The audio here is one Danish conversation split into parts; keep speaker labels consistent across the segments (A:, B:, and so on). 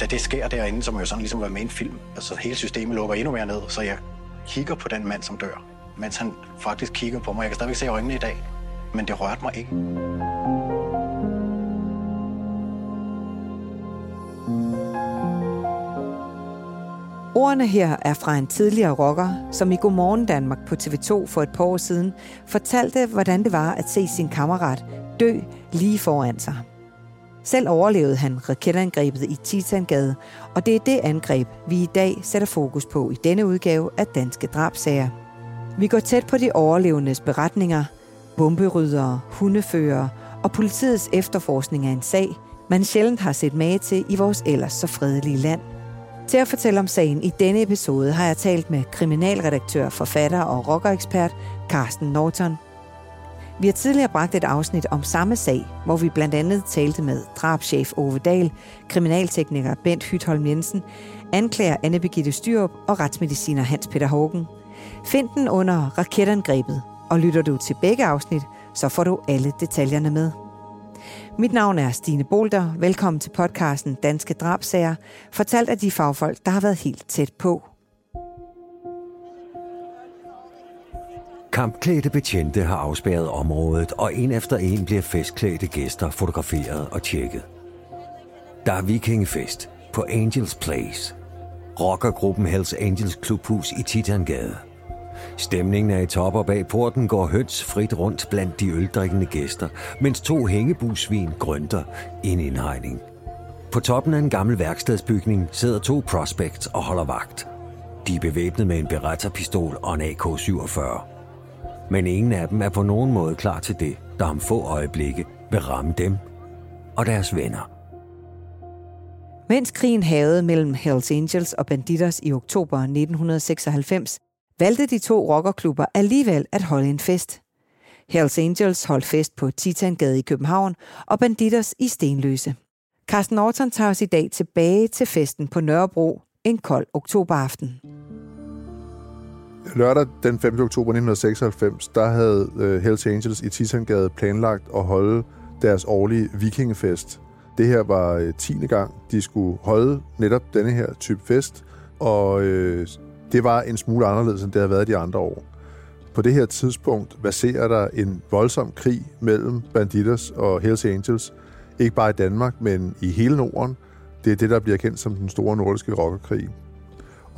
A: da det sker derinde, som jo sådan ligesom være med i en film, altså hele systemet lukker endnu mere ned, så jeg kigger på den mand, som dør, mens han faktisk kigger på mig. Jeg kan stadigvæk se øjnene i dag, men det rørte mig ikke.
B: Ordene her er fra en tidligere rocker, som i Godmorgen Danmark på TV2 for et par år siden fortalte, hvordan det var at se sin kammerat dø lige foran sig. Selv overlevede han raketangrebet i Titangade, og det er det angreb, vi i dag sætter fokus på i denne udgave af Danske Drabsager. Vi går tæt på de overlevendes beretninger, bomberyddere, hundefører og politiets efterforskning af en sag, man sjældent har set mage til i vores ellers så fredelige land. Til at fortælle om sagen i denne episode har jeg talt med kriminalredaktør, forfatter og rockerekspert Carsten Norton – vi har tidligere bragt et afsnit om samme sag, hvor vi blandt andet talte med drabschef Ove Dahl, kriminaltekniker Bent Hytholm Jensen, anklager Anne Birgitte Styrup og retsmediciner Hans Peter Hågen. Find den under raketangrebet, og lytter du til begge afsnit, så får du alle detaljerne med. Mit navn er Stine Bolter. Velkommen til podcasten Danske Drabsager, fortalt af de fagfolk, der har været helt tæt på.
C: Kampklædte betjente har afspærret området, og en efter en bliver festklædte gæster fotograferet og tjekket. Der er vikingefest på Angels Place. Rockergruppen Hells Angels klubhus i Titangade. Stemningen er i top, og bag porten går høns frit rundt blandt de øldrikkende gæster, mens to hængebusvin grønter i en indhegning. På toppen af en gammel værkstedsbygning sidder to prospects og holder vagt. De er bevæbnet med en Beretta-pistol og en AK-47 men ingen af dem er på nogen måde klar til det, der om få øjeblikke vil ramme dem og deres venner.
B: Mens krigen havde mellem Hells Angels og Banditers i oktober 1996, valgte de to rockerklubber alligevel at holde en fest. Hells Angels holdt fest på Titangade i København og Banditers i Stenløse. Carsten Norton tager os i dag tilbage til festen på Nørrebro en kold oktoberaften.
D: Lørdag den 5. oktober 1996, der havde øh, Hells Angels i Titangade planlagt at holde deres årlige vikingefest. Det her var øh, 10. gang, de skulle holde netop denne her type fest, og øh, det var en smule anderledes, end det havde været de andre år. På det her tidspunkt baserer der en voldsom krig mellem Banditers og Hells Angels, ikke bare i Danmark, men i hele Norden. Det er det, der bliver kendt som den store nordiske rockerkrig.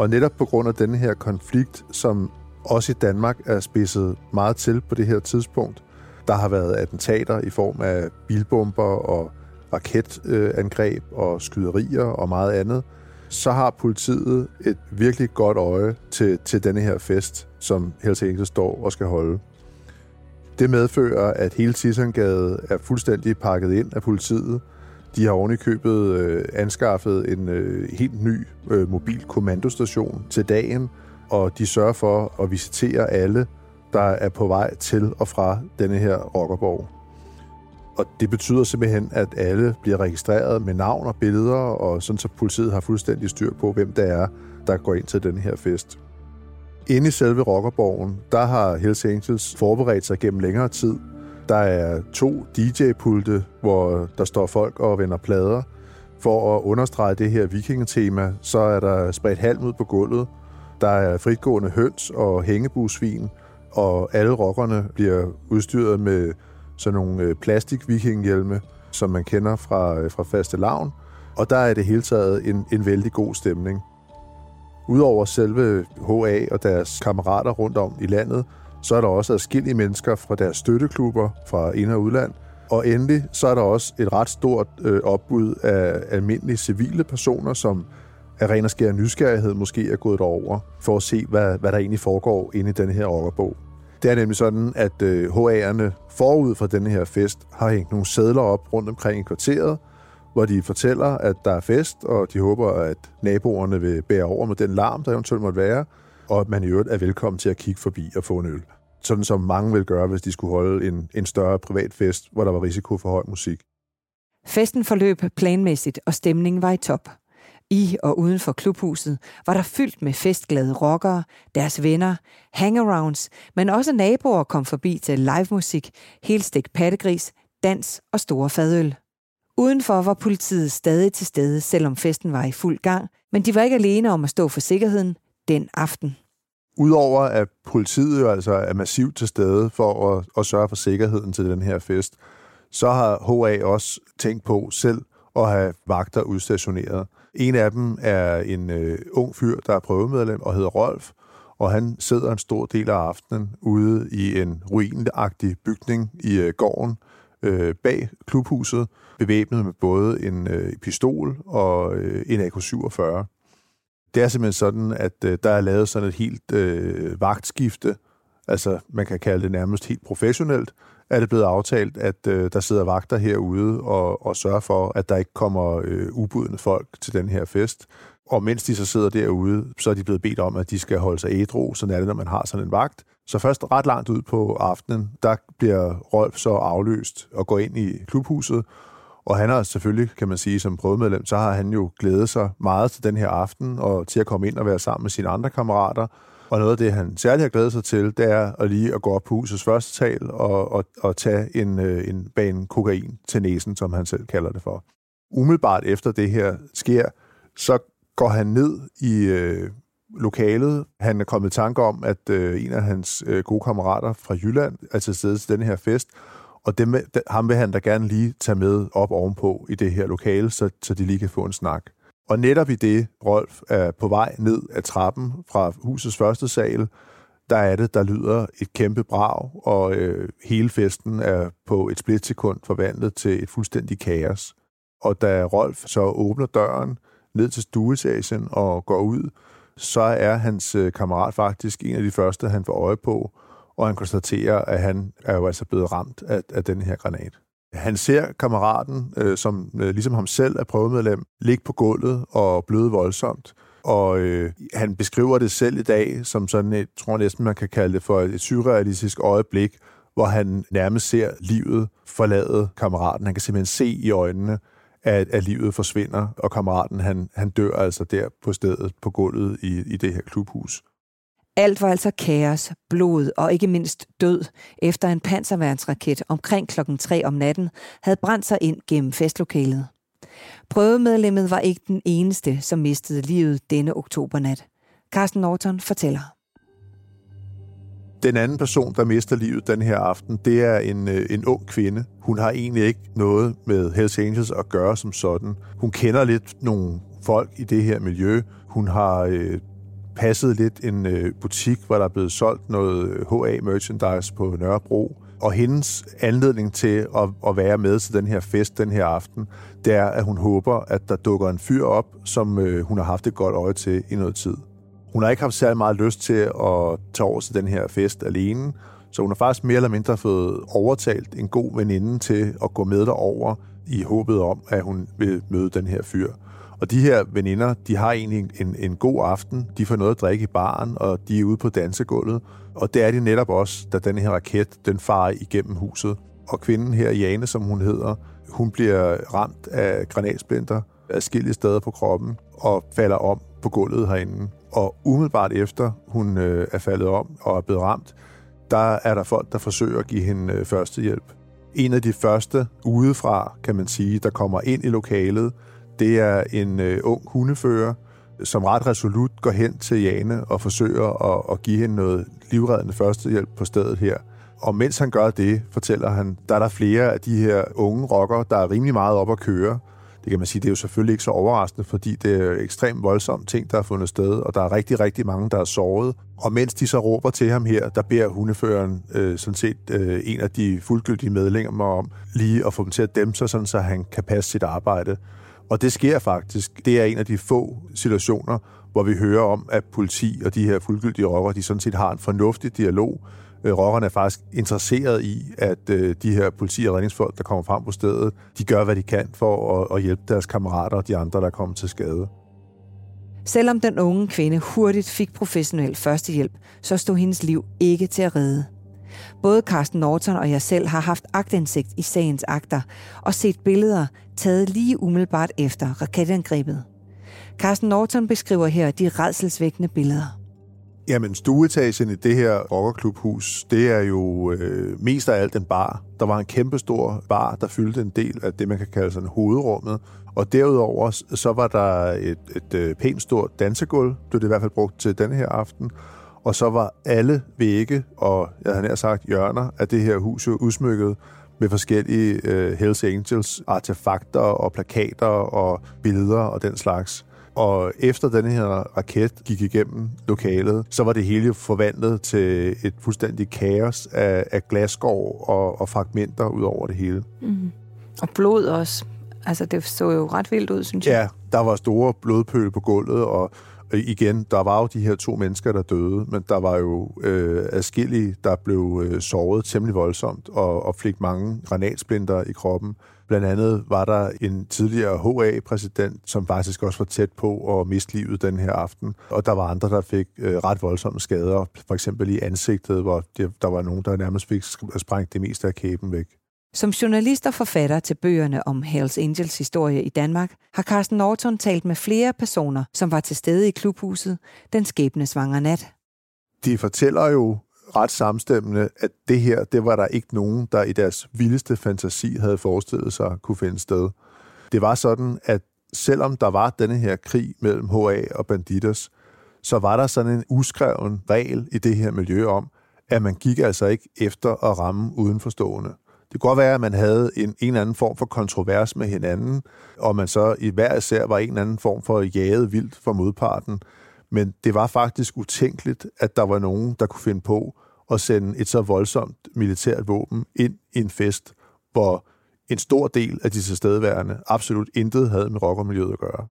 D: Og netop på grund af denne her konflikt, som også i Danmark er spidset meget til på det her tidspunkt, der har været attentater i form af bilbomber og raketangreb og skyderier og meget andet, så har politiet et virkelig godt øje til, til denne her fest, som Hells Angels står og skal holde. Det medfører, at hele Tissangade er fuldstændig pakket ind af politiet, de har ovenikøbet øh, anskaffet en øh, helt ny øh, mobil kommandostation til dagen, og de sørger for at visitere alle, der er på vej til og fra denne her rockerborg. Og det betyder simpelthen, at alle bliver registreret med navn og billeder, og sådan så politiet har fuldstændig styr på, hvem det er, der går ind til den her fest. Inde i selve rockerborgen, der har Hells Angels forberedt sig gennem længere tid der er to DJ-pulte, hvor der står folk og vender plader. For at understrege det her vikingetema, så er der spredt halm ud på gulvet. Der er fritgående høns og hængebusvin, og alle rockerne bliver udstyret med sådan nogle øh, plastik-vikinghjelme, som man kender fra, øh, fra faste lavn. Og der er det hele taget en, en vældig god stemning. Udover selve HA og deres kammerater rundt om i landet, så er der også adskillige mennesker fra deres støtteklubber fra ind- og udland. Og endelig så er der også et ret stort øh, opbud af almindelige civile personer, som af ren og skær nysgerrighed måske er gået over for at se, hvad, hvad der egentlig foregår inde i den her rockerbog. Det er nemlig sådan, at øh, HA'erne forud for denne her fest har hængt nogle sædler op rundt omkring i kvarteret, hvor de fortæller, at der er fest, og de håber, at naboerne vil bære over med den larm, der eventuelt måtte være, og at man i øvrigt er velkommen til at kigge forbi og få en øl. Sådan som mange vil gøre, hvis de skulle holde en, en større privat fest, hvor der var risiko for høj musik.
B: Festen forløb planmæssigt, og stemningen var i top. I og uden for klubhuset var der fyldt med festglade rockere, deres venner, hangarounds, men også naboer kom forbi til livemusik, helstegt pattegris, dans og store fadøl. Udenfor var politiet stadig til stede, selvom festen var i fuld gang, men de var ikke alene om at stå for sikkerheden den aften.
D: Udover at politiet jo altså er massivt til stede for at, at sørge for sikkerheden til den her fest, så har HA også tænkt på selv at have vagter udstationeret. En af dem er en øh, ung fyr, der er prøvemedlem og hedder Rolf, og han sidder en stor del af aftenen ude i en ruinagtig bygning i øh, gården øh, bag klubhuset, bevæbnet med både en øh, pistol og øh, en AK-47. Det er simpelthen sådan, at øh, der er lavet sådan et helt øh, vagtskifte, altså man kan kalde det nærmest helt professionelt, er det blevet aftalt, at øh, der sidder vagter herude og, og sørger for, at der ikke kommer øh, ubudne folk til den her fest. Og mens de så sidder derude, så er de blevet bedt om, at de skal holde sig ædru. Sådan er det, når man har sådan en vagt. Så først ret langt ud på aftenen, der bliver Rolf så afløst og går ind i klubhuset. Og han har selvfølgelig, kan man sige, som prøvemedlem, så har han jo glædet sig meget til den her aften og til at komme ind og være sammen med sine andre kammerater. Og noget af det, han særligt har glædet sig til, det er at lige at gå op på husets første tal og, og, og tage en, øh, en bane kokain til næsen, som han selv kalder det for. Umiddelbart efter det her sker, så går han ned i øh, lokalet. Han er kommet i tanke om, at øh, en af hans øh, gode kammerater fra Jylland er til stede til denne her fest, og dem, ham vil han da gerne lige tage med op ovenpå i det her lokale, så, så de lige kan få en snak. Og netop i det, Rolf er på vej ned ad trappen fra husets første sal, der er det, der lyder et kæmpe brag, og øh, hele festen er på et splitsekund forvandlet til et fuldstændig kaos. Og da Rolf så åbner døren ned til stueetagen og går ud, så er hans øh, kammerat faktisk en af de første, han får øje på, og han konstaterer, at han er jo altså blevet ramt af, af den her granat. Han ser kammeraten, øh, som øh, ligesom ham selv er prøvemedlem, ligge på gulvet og bløde voldsomt. Og øh, han beskriver det selv i dag som sådan et, tror næsten man kan kalde det for et surrealistisk øjeblik, hvor han nærmest ser livet forlade kammeraten. Han kan simpelthen se i øjnene, at, at livet forsvinder, og kammeraten han, han dør altså der på stedet på gulvet i, i det her klubhus.
B: Alt var altså kaos, blod og ikke mindst død, efter en panserværnsraket omkring klokken 3 om natten havde brændt sig ind gennem festlokalet. Prøvemedlemmet var ikke den eneste, som mistede livet denne oktobernat. Carsten Norton fortæller.
D: Den anden person, der mister livet den her aften, det er en, øh, en ung kvinde. Hun har egentlig ikke noget med Hells Angels at gøre som sådan. Hun kender lidt nogle folk i det her miljø. Hun har øh, passet lidt en øh, butik, hvor der er blevet solgt noget øh, HA-merchandise på Nørrebro. Og hendes anledning til at, at være med til den her fest den her aften, det er, at hun håber, at der dukker en fyr op, som øh, hun har haft et godt øje til i noget tid. Hun har ikke haft særlig meget lyst til at tage over til den her fest alene, så hun har faktisk mere eller mindre fået overtalt en god veninde til at gå med derover i håbet om, at hun vil møde den her fyr. Og de her veninder, de har egentlig en, en god aften. De får noget at drikke i baren, og de er ude på dansegulvet. Og det er de netop også, da den her raket, den farer igennem huset. Og kvinden her, Jane, som hun hedder, hun bliver ramt af granatsplinter adskillige steder på kroppen og falder om på gulvet herinde. Og umiddelbart efter hun øh, er faldet om og er blevet ramt, der er der folk, der forsøger at give hende øh, førstehjælp. En af de første udefra, kan man sige, der kommer ind i lokalet, det er en øh, ung hundefører, som ret resolut går hen til Jane og forsøger at, at give hende noget livreddende førstehjælp på stedet her. Og mens han gør det, fortæller han, der er der flere af de her unge rockere, der er rimelig meget op at køre. Det kan man sige, det er jo selvfølgelig ikke så overraskende, fordi det er ekstremt voldsomme ting, der er fundet sted, og der er rigtig, rigtig mange, der er såret. Og mens de så råber til ham her, der beder hundeføreren øh, sådan set øh, en af de fuldgyldige medlemmer om lige at få dem til at dæmpe sig, sådan, så han kan passe sit arbejde. Og det sker faktisk. Det er en af de få situationer, hvor vi hører om, at politi og de her fuldgyldige rockere, de sådan set har en fornuftig dialog. Øh, rockerne er faktisk interesseret i, at øh, de her politi- og redningsfolk, der kommer frem på stedet, de gør, hvad de kan for at, at hjælpe deres kammerater og de andre, der kommer til skade.
B: Selvom den unge kvinde hurtigt fik professionel førstehjælp, så stod hendes liv ikke til at redde. Både Carsten Norton og jeg selv har haft agtindsigt i sagens akter og set billeder taget lige umiddelbart efter raketangrebet. Carsten Norton beskriver her de redselsvækkende billeder.
D: Jamen, stueetagen i det her rockerklubhus, det er jo øh, mest af alt en bar. Der var en kæmpestor bar, der fyldte en del af det, man kan kalde sådan hovedrummet. Og derudover, så var der et, et, et pænt stort dansegulv, blev det i hvert fald brugt til denne her aften. Og så var alle vægge og, jeg har nær sagt, hjørner af det her hus jo udsmykket med forskellige øh, Hells Angels artefakter og plakater og billeder og den slags. Og efter den her raket gik igennem lokalet, så var det hele forvandlet til et fuldstændigt kaos af, af glasskår og, og fragmenter ud over det hele. Mm.
B: Og blod også. Altså, det så jo ret vildt ud, synes jeg.
D: Ja, der var store blodpøl på gulvet, og Øh, igen, der var jo de her to mennesker, der døde, men der var jo øh, adskillige, der blev øh, såret temmelig voldsomt og, og fik mange granatsplinter i kroppen. Blandt andet var der en tidligere HA-præsident, som faktisk også var tæt på at miste livet den her aften. Og der var andre, der fik øh, ret voldsomme skader, for eksempel i ansigtet, hvor det, der var nogen, der nærmest fik sprængt det meste af kæben væk.
B: Som journalist og forfatter til bøgerne om Hells Angels historie i Danmark, har Carsten Norton talt med flere personer, som var til stede i klubhuset den skæbnesvangre nat.
D: De fortæller jo ret samstemmende, at det her, det var der ikke nogen, der i deres vildeste fantasi havde forestillet sig kunne finde sted. Det var sådan, at selvom der var denne her krig mellem HA og Banditers, så var der sådan en uskreven regel i det her miljø om, at man gik altså ikke efter at ramme udenforstående. Det kunne godt være, at man havde en, en eller anden form for kontrovers med hinanden, og man så i hver især var en eller anden form for jaget vildt for modparten. Men det var faktisk utænkeligt, at der var nogen, der kunne finde på at sende et så voldsomt militært våben ind i en fest, hvor en stor del af de tilstedeværende absolut intet havde med rockermiljøet at gøre.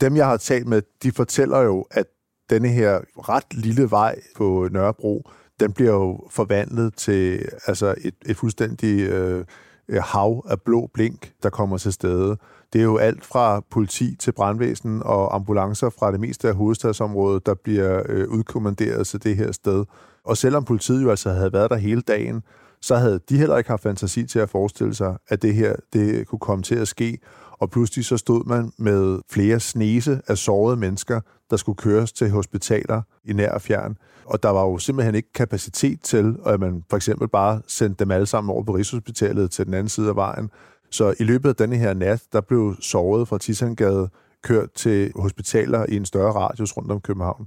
D: Dem, jeg har talt med, de fortæller jo, at denne her ret lille vej på Nørrebro, den bliver jo forvandlet til altså et, et fuldstændig øh, hav af blå blink, der kommer til stede. Det er jo alt fra politi til brandvæsen og ambulancer fra det meste af hovedstadsområdet, der bliver øh, udkommanderet til det her sted. Og selvom politiet jo altså havde været der hele dagen, så havde de heller ikke haft fantasi til at forestille sig, at det her det kunne komme til at ske. Og pludselig så stod man med flere snese af sårede mennesker, der skulle køres til hospitaler i nær og fjern. Og der var jo simpelthen ikke kapacitet til, at man for eksempel bare sendte dem alle sammen over på Rigshospitalet til den anden side af vejen. Så i løbet af denne her nat, der blev såret fra Tisangade kørt til hospitaler i en større radius rundt om København.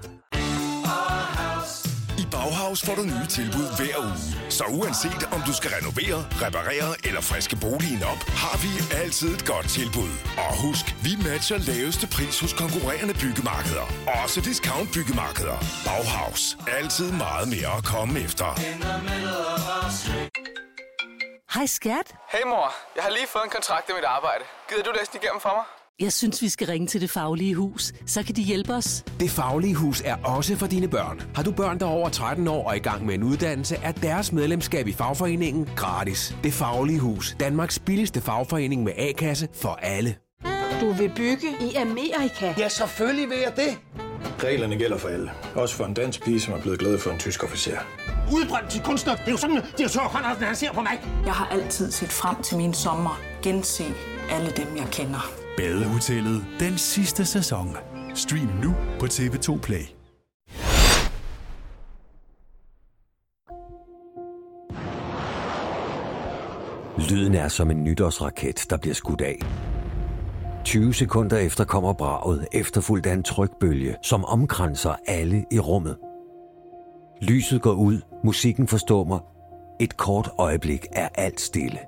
E: Bauhaus får du nye tilbud hver uge. Så uanset om du skal renovere, reparere eller friske boligen op, har vi altid et godt tilbud. Og husk, vi matcher laveste pris hos konkurrerende byggemarkeder. Også discount byggemarkeder. Bauhaus. Altid meget mere at komme efter.
F: Hej skat.
G: Hey mor, jeg har lige fået en kontrakt i mit arbejde. Gider du læse den igennem for mig?
F: Jeg synes, vi skal ringe til Det Faglige Hus. Så kan de hjælpe os.
H: Det Faglige Hus er også for dine børn. Har du børn, der er over 13 år og i gang med en uddannelse, er deres medlemskab i fagforeningen gratis. Det Faglige Hus. Danmarks billigste fagforening med A-kasse for alle.
I: Du vil bygge i Amerika?
J: Ja, selvfølgelig vil jeg det.
K: Reglerne gælder for alle. Også for en dansk pige, som er blevet glad for en tysk officer.
J: Udbrændt til kunstner. Det er jo sådan, at de har han ser på mig.
I: Jeg har altid set frem til min sommer. Gense alle dem, jeg kender.
L: Badehotellet den sidste sæson. Stream nu på TV2 Play.
C: Lyden er som en nytårsraket, der bliver skudt af. 20 sekunder efter kommer braget, efterfulgt af en trykbølge, som omkranser alle i rummet. Lyset går ud, musikken forstummer. Et kort øjeblik er alt stille.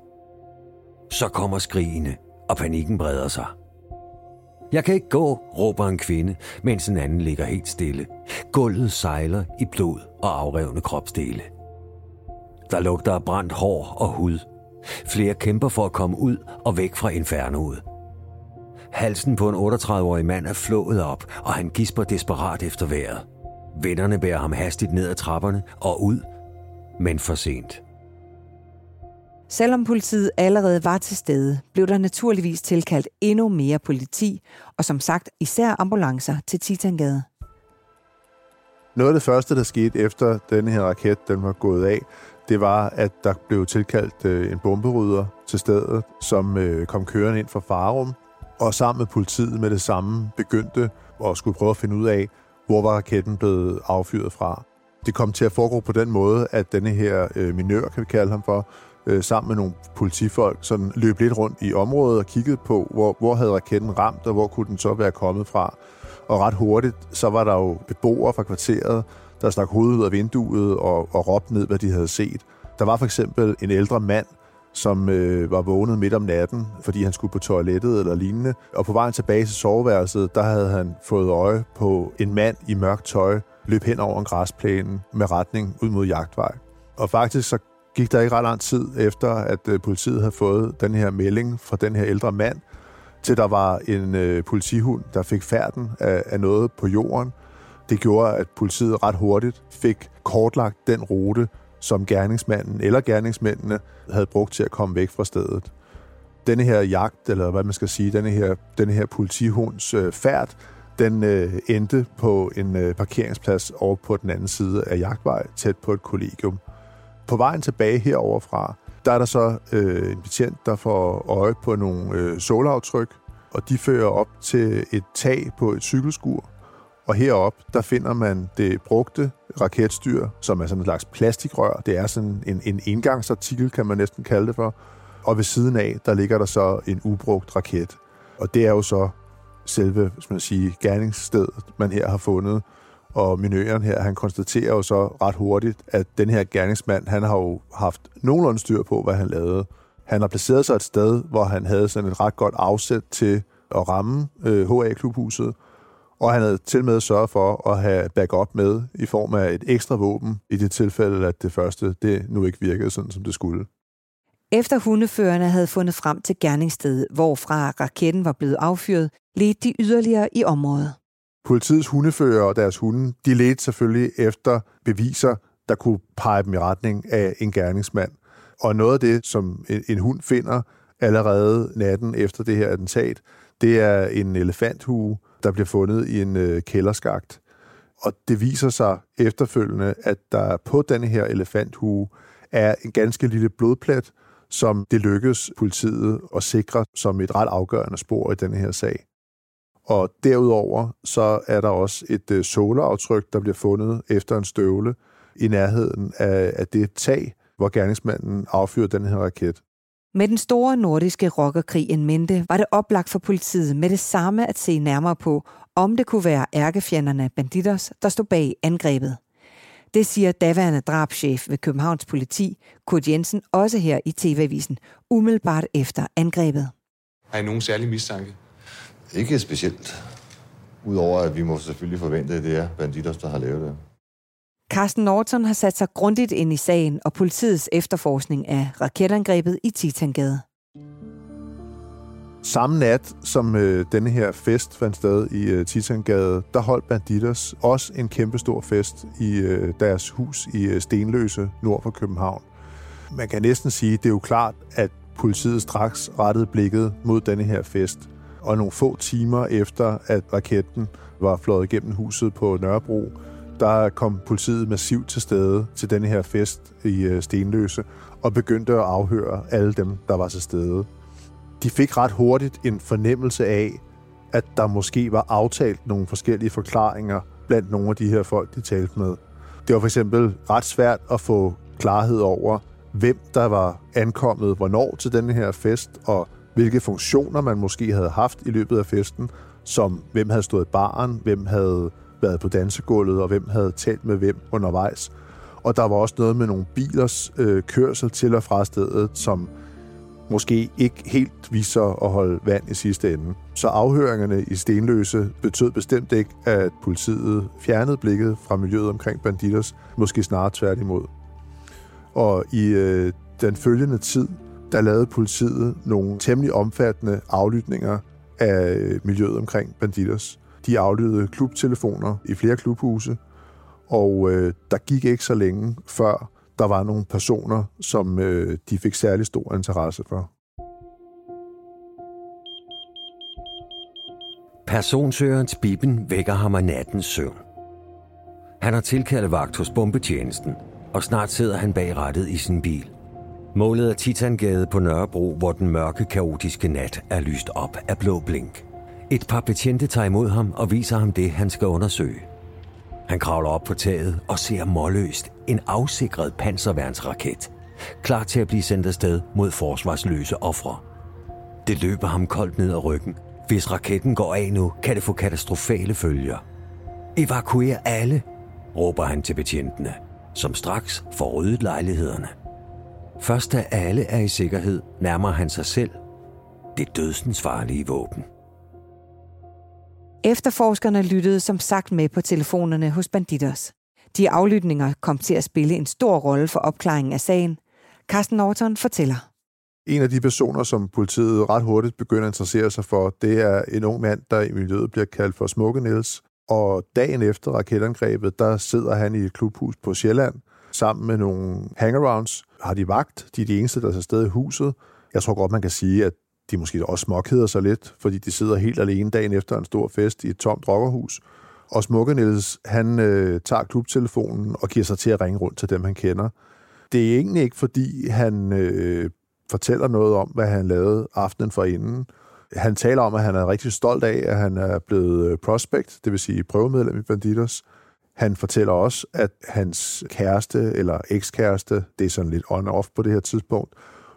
C: Så kommer skrigene, og panikken breder sig. Jeg kan ikke gå, råber en kvinde, mens en anden ligger helt stille. Gulvet sejler i blod og afrevne kropsdele. Der lugter af brændt hår og hud. Flere kæmper for at komme ud og væk fra infernoet. Halsen på en 38-årig mand er flået op, og han gisper desperat efter vejret. Vennerne bærer ham hastigt ned ad trapperne og ud, men for sent.
B: Selvom politiet allerede var til stede, blev der naturligvis tilkaldt endnu mere politi, og som sagt især ambulancer til Titangade.
D: Noget af det første, der skete efter denne her raket den var gået af, det var, at der blev tilkaldt øh, en bomberydder til stedet, som øh, kom kørende ind fra Farum, og sammen med politiet med det samme begyndte at skulle prøve at finde ud af, hvor var raketten blevet affyret fra. Det kom til at foregå på den måde, at denne her øh, minør, kan vi kalde ham for, øh, sammen med nogle politifolk, sådan løb lidt rundt i området og kiggede på, hvor, hvor havde raketten ramt, og hvor kunne den så være kommet fra. Og ret hurtigt, så var der jo beboere fra kvarteret, der stak hovedet ud af vinduet og, og råbte ned, hvad de havde set. Der var for eksempel en ældre mand, som øh, var vågnet midt om natten, fordi han skulle på toilettet eller lignende. Og på vejen tilbage til soveværelset, der havde han fået øje på en mand i mørkt tøj, løb hen over en græsplæne med retning ud mod jagtvej. Og faktisk så gik der ikke ret lang tid efter, at øh, politiet havde fået den her melding fra den her ældre mand, til der var en øh, politihund, der fik færden af, af noget på jorden. Det gjorde, at politiet ret hurtigt fik kortlagt den rute, som gerningsmanden eller gerningsmændene havde brugt til at komme væk fra stedet. Denne her jagt, eller hvad man skal sige, denne her, denne her politihunds øh, færd, den øh, endte på en øh, parkeringsplads over på den anden side af jagtvej, tæt på et kollegium. På vejen tilbage heroverfra, der er der så øh, en betjent, der får øje på nogle øh, solaftryk, og de fører op til et tag på et cykelskur. Og herop der finder man det brugte raketstyr, som er sådan en slags plastikrør. Det er sådan en, en indgangsartikel, kan man næsten kalde det for. Og ved siden af, der ligger der så en ubrugt raket. Og det er jo så selve, hvis man sige, gerningsstedet, man her har fundet. Og minøren her, han konstaterer jo så ret hurtigt, at den her gerningsmand, han har jo haft nogenlunde styr på, hvad han lavede. Han har placeret sig et sted, hvor han havde sådan et ret godt afsæt til at ramme øh, HA-klubhuset, og han havde til med sørget for at have backup med i form af et ekstra våben i det tilfælde, at det første det nu ikke virkede sådan, som det skulle.
B: Efter hundeførerne havde fundet frem til gerningsstedet, hvorfra raketten var blevet affyret, ledte de yderligere i området.
D: Politiets hundefører og deres hunde, de ledte selvfølgelig efter beviser, der kunne pege dem i retning af en gerningsmand. Og noget af det, som en hund finder allerede natten efter det her attentat, det er en elefanthue, der bliver fundet i en øh, kælderskagt. Og det viser sig efterfølgende, at der på denne her elefanthue er en ganske lille blodplet, som det lykkedes politiet at sikre som et ret afgørende spor i denne her sag. Og derudover så er der også et øh, solaftryk, der bliver fundet efter en støvle i nærheden af, af det tag, hvor gerningsmanden affyrer den her raket.
B: Med den store nordiske rockerkrig en mente, var det oplagt for politiet med det samme at se nærmere på, om det kunne være ærkefjenderne Banditos, der stod bag angrebet. Det siger daværende drabschef ved Københavns politi, Kurt Jensen, også her i TV-avisen, umiddelbart efter angrebet.
M: Har I nogen særlig mistanke?
N: Ikke specielt. Udover at vi må selvfølgelig forvente, at det er Banditos, der har lavet det.
B: Carsten Norton har sat sig grundigt ind i sagen og politiets efterforskning af raketangrebet i Titangade.
D: Samme nat, som øh, denne her fest fandt sted i øh, Titangade, der holdt Banditos også en kæmpestor fest i øh, deres hus i øh, Stenløse, nord for København. Man kan næsten sige, det er jo klart, at politiet straks rettede blikket mod denne her fest. Og nogle få timer efter, at raketten var fløjet igennem huset på Nørrebro, der kom politiet massivt til stede til denne her fest i øh, Stenløse og begyndte at afhøre alle dem, der var til stede. De fik ret hurtigt en fornemmelse af, at der måske var aftalt nogle forskellige forklaringer blandt nogle af de her folk, de talte med. Det var for eksempel ret svært at få klarhed over, hvem der var ankommet hvornår til denne her fest, og hvilke funktioner man måske havde haft i løbet af festen, som hvem havde stået i baren, hvem havde været på dansegulvet, og hvem havde talt med hvem undervejs. Og der var også noget med nogle bilers øh, kørsel til og fra stedet, som måske ikke helt viser at holde vand i sidste ende. Så afhøringerne i Stenløse betød bestemt ikke, at politiet fjernede blikket fra miljøet omkring Banditos, måske snarere tværtimod. Og i øh, den følgende tid, der lavede politiet nogle temmelig omfattende aflytninger af miljøet omkring Banditos. De aflyttede klubtelefoner i flere klubhuse, Og øh, der gik ikke så længe, før der var nogle personer, som øh, de fik særlig stor interesse for.
C: Personsøgerens bippen vækker ham af nattens søvn. Han har tilkaldt vagt hos bombetjenesten, og snart sidder han bag rattet i sin bil. Målet er Titangade på Nørrebro, hvor den mørke, kaotiske nat er lyst op af blå blink. Et par betjente tager imod ham og viser ham det, han skal undersøge. Han kravler op på taget og ser målløst en afsikret panserværnsraket, klar til at blive sendt afsted mod forsvarsløse ofre. Det løber ham koldt ned ad ryggen. Hvis raketten går af nu, kan det få katastrofale følger. Evakuer alle, råber han til betjentene, som straks får ryddet lejlighederne. Først da alle er i sikkerhed, nærmer han sig selv det dødsens farlige våben.
B: Efterforskerne lyttede som sagt med på telefonerne hos Banditos. De aflytninger kom til at spille en stor rolle for opklaringen af sagen. Carsten Norton fortæller.
D: En af de personer, som politiet ret hurtigt begynder at interessere sig for, det er en ung mand, der i miljøet bliver kaldt for Smukke Niels. Og dagen efter raketangrebet, der sidder han i et klubhus på Sjælland sammen med nogle hangarounds. Har de vagt? De er de eneste, der er til stede i huset. Jeg tror godt, man kan sige, at de måske også småkeder sig lidt, fordi de sidder helt alene dagen efter en stor fest i et tomt rockerhus. Og Smukke Niels, han øh, tager klubtelefonen og giver sig til at ringe rundt til dem, han kender. Det er egentlig ikke, fordi han øh, fortæller noget om, hvad han lavede aftenen for inden. Han taler om, at han er rigtig stolt af, at han er blevet øh, prospect, det vil sige prøvemedlem i Banditos. Han fortæller også, at hans kæreste eller ekskæreste, det er sådan lidt on-off på det her tidspunkt,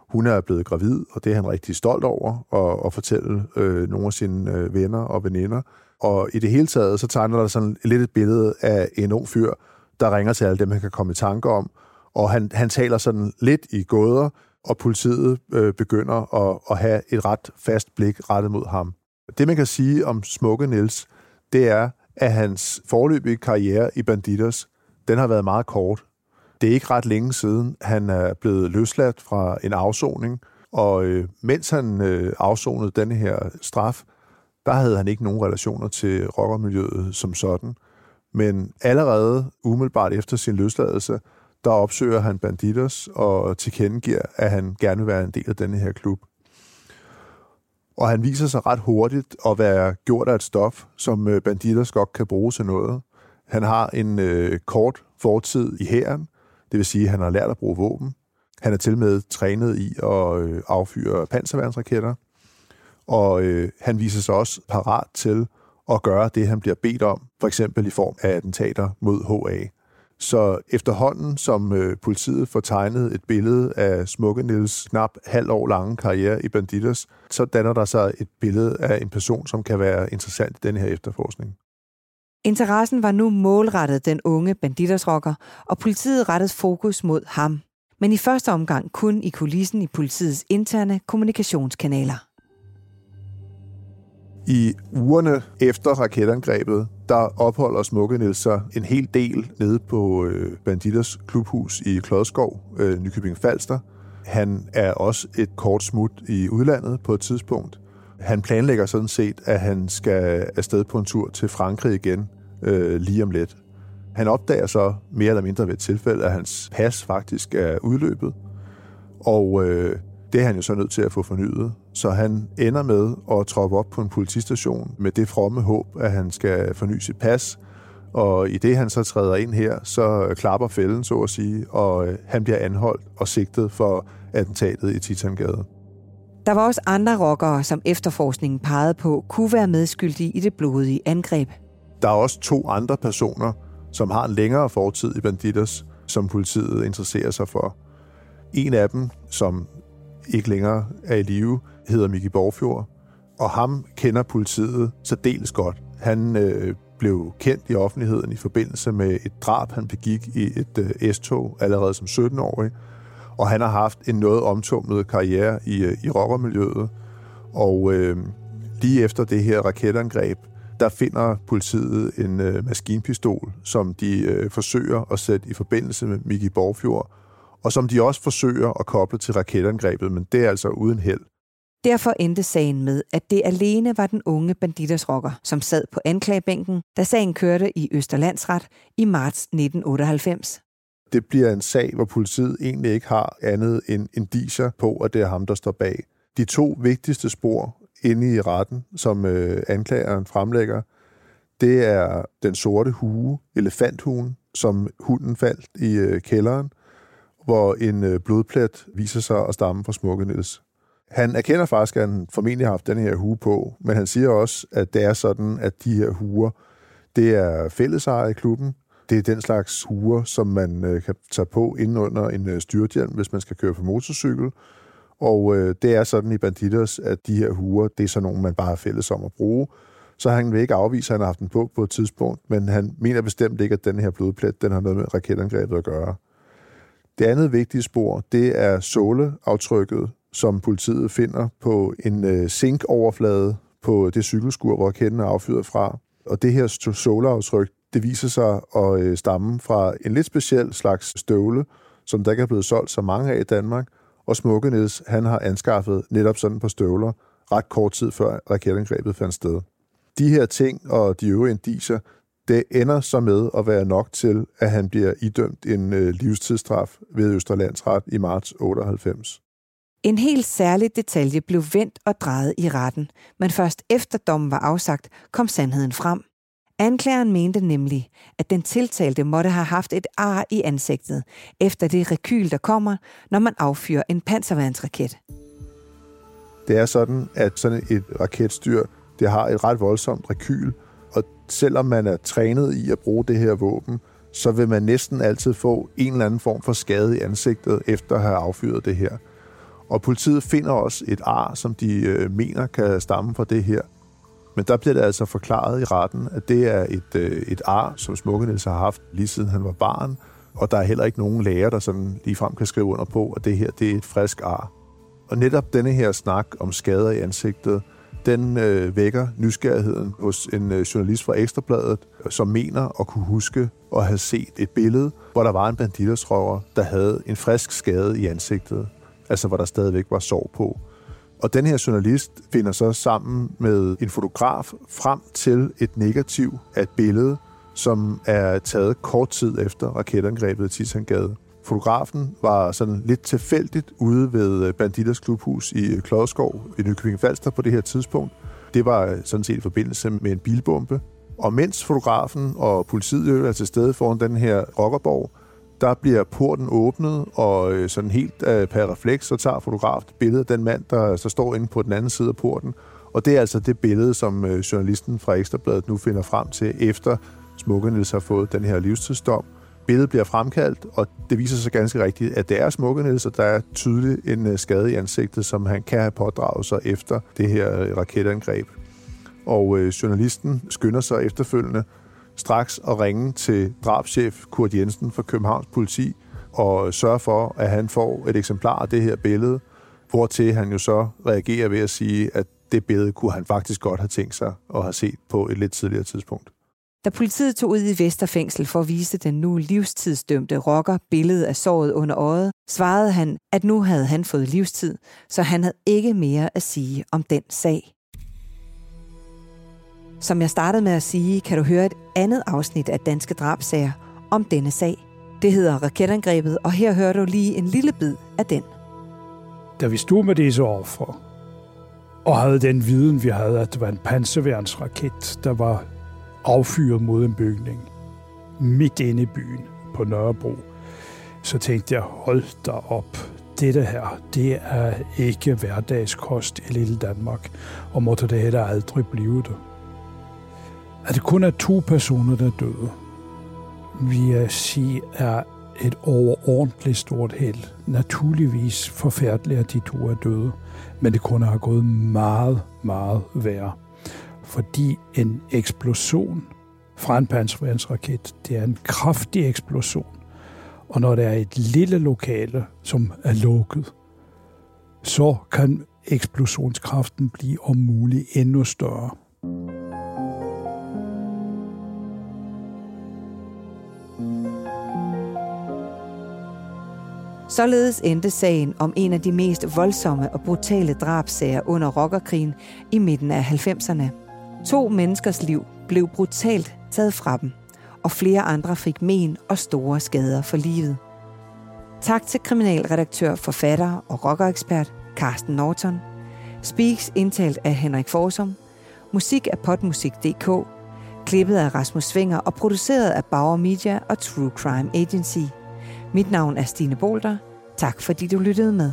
D: hun er blevet gravid, og det er han rigtig stolt over at, at fortælle øh, nogle af sine øh, venner og veninder. Og i det hele taget, så tegner der sådan lidt et billede af en ung fyr, der ringer til alle dem, han kan komme i tanke om. Og han, han taler sådan lidt i gåder, og politiet øh, begynder at, at have et ret fast blik rettet mod ham. Det, man kan sige om Smukke Niels, det er, at hans forløbige karriere i Bandidos, den har været meget kort. Det er ikke ret længe siden, han er blevet løsladt fra en afsoning, og øh, mens han øh, afsonede denne her straf, der havde han ikke nogen relationer til rockermiljøet som sådan. Men allerede umiddelbart efter sin løsladelse, der opsøger han Bandidos og tilkendegiver, at han gerne vil være en del af denne her klub. Og han viser sig ret hurtigt at være gjort af et stof, som øh, godt kan bruge til noget. Han har en øh, kort fortid i hæren, det vil sige, at han har lært at bruge våben. Han er til med trænet i at øh, affyre panserværnsraketter. Og øh, han viser sig også parat til at gøre det, han bliver bedt om, for eksempel i form af attentater mod HA. Så efterhånden, som øh, politiet får tegnet et billede af Smukke Niels knap halv år lange karriere i Banditos, så danner der sig et billede af en person, som kan være interessant i denne her efterforskning.
B: Interessen var nu målrettet den unge banditersrocker, og politiet rettede fokus mod ham. Men i første omgang kun i kulissen i politiets interne kommunikationskanaler.
D: I ugerne efter raketangrebet, der opholder Smukke Niels sig en hel del nede på øh, Banditers klubhus i Klodskov, øh, Nykøbing Falster. Han er også et kort smut i udlandet på et tidspunkt. Han planlægger sådan set, at han skal afsted på en tur til Frankrig igen øh, lige om lidt. Han opdager så mere eller mindre ved et tilfælde, at hans pas faktisk er udløbet. Og øh, det er han jo så nødt til at få fornyet. Så han ender med at troppe op på en politistation med det fromme håb, at han skal forny sit pas. Og i det han så træder ind her, så klapper fælden, så at sige, og øh, han bliver anholdt og sigtet for attentatet i Titangade.
B: Der var også andre rockere, som efterforskningen pegede på, kunne være medskyldige i det blodige angreb.
D: Der er også to andre personer, som har en længere fortid i Banditos, som politiet interesserer sig for. En af dem, som ikke længere er i live, hedder Miki Borgfjord, og ham kender politiet særdeles godt. Han øh, blev kendt i offentligheden i forbindelse med et drab, han begik i et øh, S-tog allerede som 17-årig, og han har haft en noget omtumlet karriere i, øh, i rockermiljøet. Og øh, lige efter det her raketangreb, der finder politiet en øh, maskinpistol, som de øh, forsøger at sætte i forbindelse med Miki Borgfjord, og som de også forsøger at koble til raketangrebet, men det er altså uden held.
B: Derfor endte sagen med, at det alene var den unge banditers rocker, som sad på anklagebænken, da sagen kørte i Østerlandsret i marts 1998.
D: Det bliver en sag, hvor politiet egentlig ikke har andet end indicier på, at det er ham, der står bag. De to vigtigste spor inde i retten, som øh, anklageren fremlægger, det er den sorte hue, elefanthugen, som hunden faldt i øh, kælderen, hvor en øh, blodplet viser sig at stamme fra Smukke Niels. Han erkender faktisk, at han formentlig har haft den her hue på, men han siger også, at det er sådan, at de her huer, det er fælleseje i klubben. Det er den slags huer, som man øh, kan tage på inden under en øh, styrthjelm, hvis man skal køre på motorcykel. Og øh, det er sådan i Banditers, at de her huer, det er sådan nogle, man bare er fælles om at bruge. Så han vil ikke afvise, at han har haft den på på et tidspunkt, men han mener bestemt ikke, at den her blodplet, den har noget med raketangrebet at gøre. Det andet vigtige spor, det er såleaftrykket, som politiet finder på en øh, zinkoverflade på det cykelskur, hvor kænden er affyret fra. Og det her såleaftryk, det viser sig at øh, stamme fra en lidt speciel slags støvle, som der ikke er blevet solgt så mange af i Danmark. Og Smukke Niels, han har anskaffet netop sådan på støvler ret kort tid før raketangrebet fandt sted. De her ting og de øvrige indiser, det ender så med at være nok til, at han bliver idømt en øh, livstidsstraf ved Østerlandsret i marts 98.
B: En helt særlig detalje blev vendt og drejet i retten, men først efter dommen var afsagt, kom sandheden frem. Anklageren mente nemlig, at den tiltalte måtte have haft et ar i ansigtet, efter det rekyl, der kommer, når man affyrer en panserværnsraket.
D: Det er sådan, at sådan et raketstyr, det har et ret voldsomt rekyl, og selvom man er trænet i at bruge det her våben, så vil man næsten altid få en eller anden form for skade i ansigtet, efter at have affyret det her. Og politiet finder også et ar, som de øh, mener kan stamme fra det her. Men der bliver det altså forklaret i retten, at det er et, øh, et ar, som Smukkenels har haft lige siden han var barn, og der er heller ikke nogen læger, der sådan ligefrem kan skrive under på, at det her det er et frisk ar. Og netop denne her snak om skader i ansigtet, den øh, vækker nysgerrigheden hos en øh, journalist fra Ekstrabladet, som mener at kunne huske at have set et billede, hvor der var en banditersrøver, der havde en frisk skade i ansigtet, altså hvor der stadigvæk var sår på. Og den her journalist finder så sammen med en fotograf frem til et negativ af et billede, som er taget kort tid efter raketangrebet i Titangade. Fotografen var sådan lidt tilfældigt ude ved øh, Banditers klubhus i øh, Klodskov i Nykøbing Falster på det her tidspunkt. Det var øh, sådan set i forbindelse med en bilbombe. Og mens fotografen og politiet er til stede foran den her rockerborg, der bliver porten åbnet, og sådan helt øh, per refleks, så tager fotograf billedet af den mand, der så står inde på den anden side af porten. Og det er altså det billede, som øh, journalisten fra Ekstrabladet nu finder frem til, efter Smukke Niels har fået den her livstidsdom billede bliver fremkaldt, og det viser sig ganske rigtigt, at det er Smukke Niels, og der er tydeligt en øh, skade i ansigtet, som han kan have pådraget sig efter det her øh, raketangreb. Og øh, journalisten skynder sig efterfølgende straks at ringe til drabschef Kurt Jensen fra Københavns politi og øh, sørge for, at han får et eksemplar af det her billede, hvortil han jo så reagerer ved at sige, at det billede kunne han faktisk godt have tænkt sig at have set på et lidt tidligere tidspunkt.
B: Da politiet tog ud i Vesterfængsel for at vise den nu livstidsdømte rocker billedet af såret under øjet, svarede han, at nu havde han fået livstid, så han havde ikke mere at sige om den sag. Som jeg startede med at sige, kan du høre et andet afsnit af Danske Drabsager om denne sag. Det hedder Raketangrebet, og her hører du lige en lille bid af den.
O: Da vi stod med disse ofre, og havde den viden, vi havde, at det var en panserværnsraket, der var affyret mod en bygning midt inde i byen på Nørrebro, så tænkte jeg, hold da op, dette her, det er ikke hverdagskost i lille Danmark, og måtte det heller aldrig blive det at det kun er to personer, der er døde, vil jeg sige, er et overordentligt stort held. Naturligvis forfærdeligt, at de to er døde, men det kunne have gået meget, meget værre. Fordi en eksplosion fra en panserværnsraket, det er en kraftig eksplosion. Og når der er et lille lokale, som er lukket, så kan eksplosionskraften blive om muligt endnu større.
B: Således endte sagen om en af de mest voldsomme og brutale drabsager under rockerkrigen i midten af 90'erne. To menneskers liv blev brutalt taget fra dem, og flere andre fik men og store skader for livet. Tak til kriminalredaktør, forfatter og rockerekspert Carsten Norton. Speaks indtalt af Henrik Forsum. Musik af potmusik.dk. Klippet af Rasmus Svinger og produceret af Bauer Media og True Crime Agency. Mit navn er Stine Bolter. Tak fordi du lyttede med.